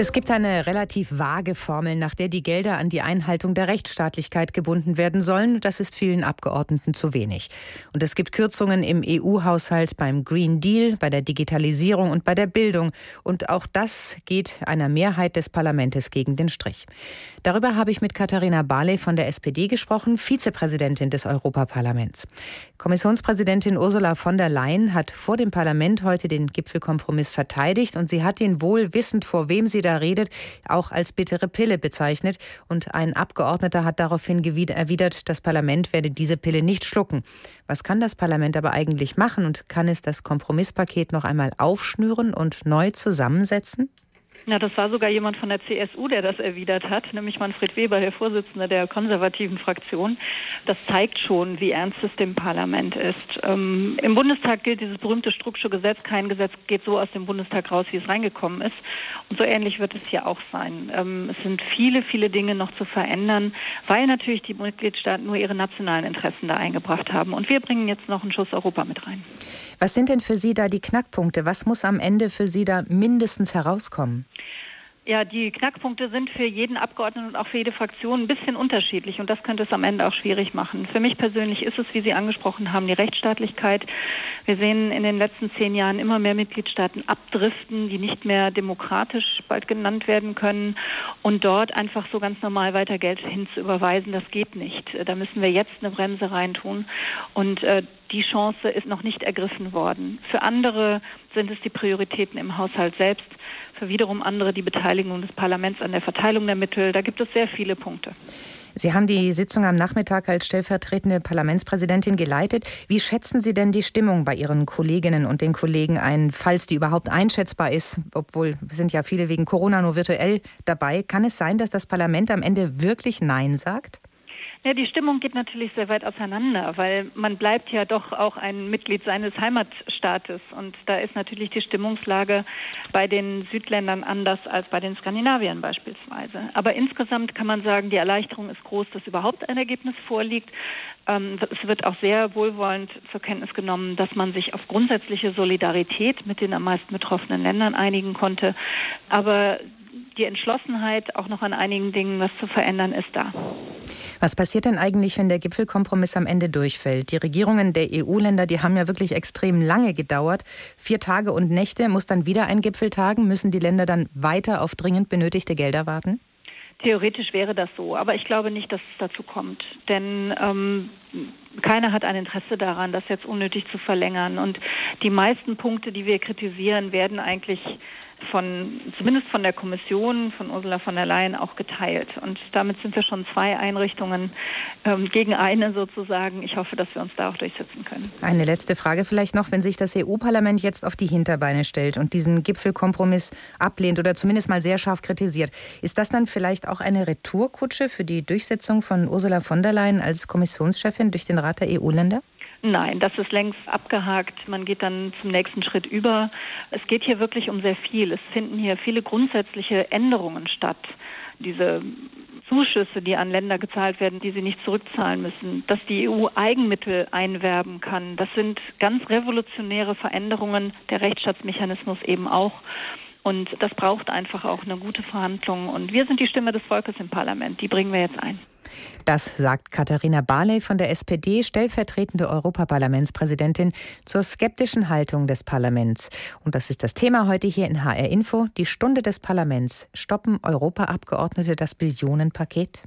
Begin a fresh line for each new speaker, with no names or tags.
Es gibt eine relativ vage Formel, nach der die Gelder an die Einhaltung der Rechtsstaatlichkeit gebunden werden sollen. Das ist vielen Abgeordneten zu wenig. Und es gibt Kürzungen im EU-Haushalt beim Green Deal, bei der Digitalisierung und bei der Bildung. Und auch das geht einer Mehrheit des Parlaments gegen den Strich. Darüber habe ich mit Katharina Barley von der SPD gesprochen, Vizepräsidentin des Europaparlaments. Kommissionspräsidentin Ursula von der Leyen hat vor dem Parlament heute den Gipfelkompromiss verteidigt und sie hat ihn wohl wissend, vor wem sie da redet, auch als bittere Pille bezeichnet. Und ein Abgeordneter hat daraufhin erwidert, das Parlament werde diese Pille nicht schlucken. Was kann das Parlament aber eigentlich machen und kann es das Kompromisspaket noch einmal aufschnüren und neu zusammensetzen?
Ja, das war sogar jemand von der CSU, der das erwidert hat, nämlich Manfred Weber, der Vorsitzende der konservativen Fraktion. Das zeigt schon, wie ernst es dem Parlament ist. Ähm, Im Bundestag gilt dieses berühmte Strucksche Gesetz. Kein Gesetz geht so aus dem Bundestag raus, wie es reingekommen ist. Und so ähnlich wird es hier auch sein. Ähm, es sind viele, viele Dinge noch zu verändern, weil natürlich die Mitgliedstaaten nur ihre nationalen Interessen da eingebracht haben. Und wir bringen jetzt noch einen Schuss Europa mit rein.
Was sind denn für Sie da die Knackpunkte? Was muss am Ende für Sie da mindestens herauskommen?
Ja, die Knackpunkte sind für jeden Abgeordneten und auch für jede Fraktion ein bisschen unterschiedlich und das könnte es am Ende auch schwierig machen. Für mich persönlich ist es, wie Sie angesprochen haben, die Rechtsstaatlichkeit. Wir sehen in den letzten zehn Jahren immer mehr Mitgliedstaaten abdriften, die nicht mehr demokratisch bald genannt werden können und dort einfach so ganz normal weiter Geld hinzuüberweisen, das geht nicht. Da müssen wir jetzt eine Bremse reintun und äh, die Chance ist noch nicht ergriffen worden. Für andere sind es die Prioritäten im Haushalt selbst, für wiederum andere die Beteiligung des Parlaments an der Verteilung der Mittel. Da gibt es sehr viele Punkte.
Sie haben die Sitzung am Nachmittag als stellvertretende Parlamentspräsidentin geleitet. Wie schätzen Sie denn die Stimmung bei Ihren Kolleginnen und den Kollegen ein, falls die überhaupt einschätzbar ist? Obwohl sind ja viele wegen Corona nur virtuell dabei. Kann es sein, dass das Parlament am Ende wirklich Nein sagt?
Ja, die Stimmung geht natürlich sehr weit auseinander, weil man bleibt ja doch auch ein Mitglied seines Heimatstaates und da ist natürlich die Stimmungslage bei den Südländern anders als bei den Skandinaviern beispielsweise. Aber insgesamt kann man sagen, die Erleichterung ist groß, dass überhaupt ein Ergebnis vorliegt. Ähm, es wird auch sehr wohlwollend zur Kenntnis genommen, dass man sich auf grundsätzliche Solidarität mit den am meisten betroffenen Ländern einigen konnte. Aber die Entschlossenheit, auch noch an einigen Dingen was zu verändern, ist da.
Was passiert denn eigentlich, wenn der Gipfelkompromiss am Ende durchfällt? Die Regierungen der EU-Länder, die haben ja wirklich extrem lange gedauert. Vier Tage und Nächte muss dann wieder ein Gipfel tagen. Müssen die Länder dann weiter auf dringend benötigte Gelder warten?
Theoretisch wäre das so, aber ich glaube nicht, dass es dazu kommt. Denn ähm, keiner hat ein Interesse daran, das jetzt unnötig zu verlängern. Und die meisten Punkte, die wir kritisieren, werden eigentlich von, zumindest von der Kommission, von Ursula von der Leyen auch geteilt. Und damit sind wir schon zwei Einrichtungen ähm, gegen eine sozusagen. Ich hoffe, dass wir uns da auch durchsetzen können.
Eine letzte Frage vielleicht noch, wenn sich das EU-Parlament jetzt auf die Hinterbeine stellt und diesen Gipfelkompromiss ablehnt oder zumindest mal sehr scharf kritisiert, ist das dann vielleicht auch eine Retourkutsche für die Durchsetzung von Ursula von der Leyen als Kommissionschefin durch den Rat der EU-Länder?
Nein, das ist längst abgehakt. Man geht dann zum nächsten Schritt über. Es geht hier wirklich um sehr viel. Es finden hier viele grundsätzliche Änderungen statt. Diese Zuschüsse, die an Länder gezahlt werden, die sie nicht zurückzahlen müssen, dass die EU Eigenmittel einwerben kann. Das sind ganz revolutionäre Veränderungen, der Rechtsstaatsmechanismus eben auch. Und das braucht einfach auch eine gute Verhandlung. Und wir sind die Stimme des Volkes im Parlament. Die bringen wir jetzt ein.
Das sagt Katharina Barley von der SPD, stellvertretende Europaparlamentspräsidentin, zur skeptischen Haltung des Parlaments. Und das ist das Thema heute hier in HR Info. Die Stunde des Parlaments. Stoppen Europaabgeordnete das Billionenpaket?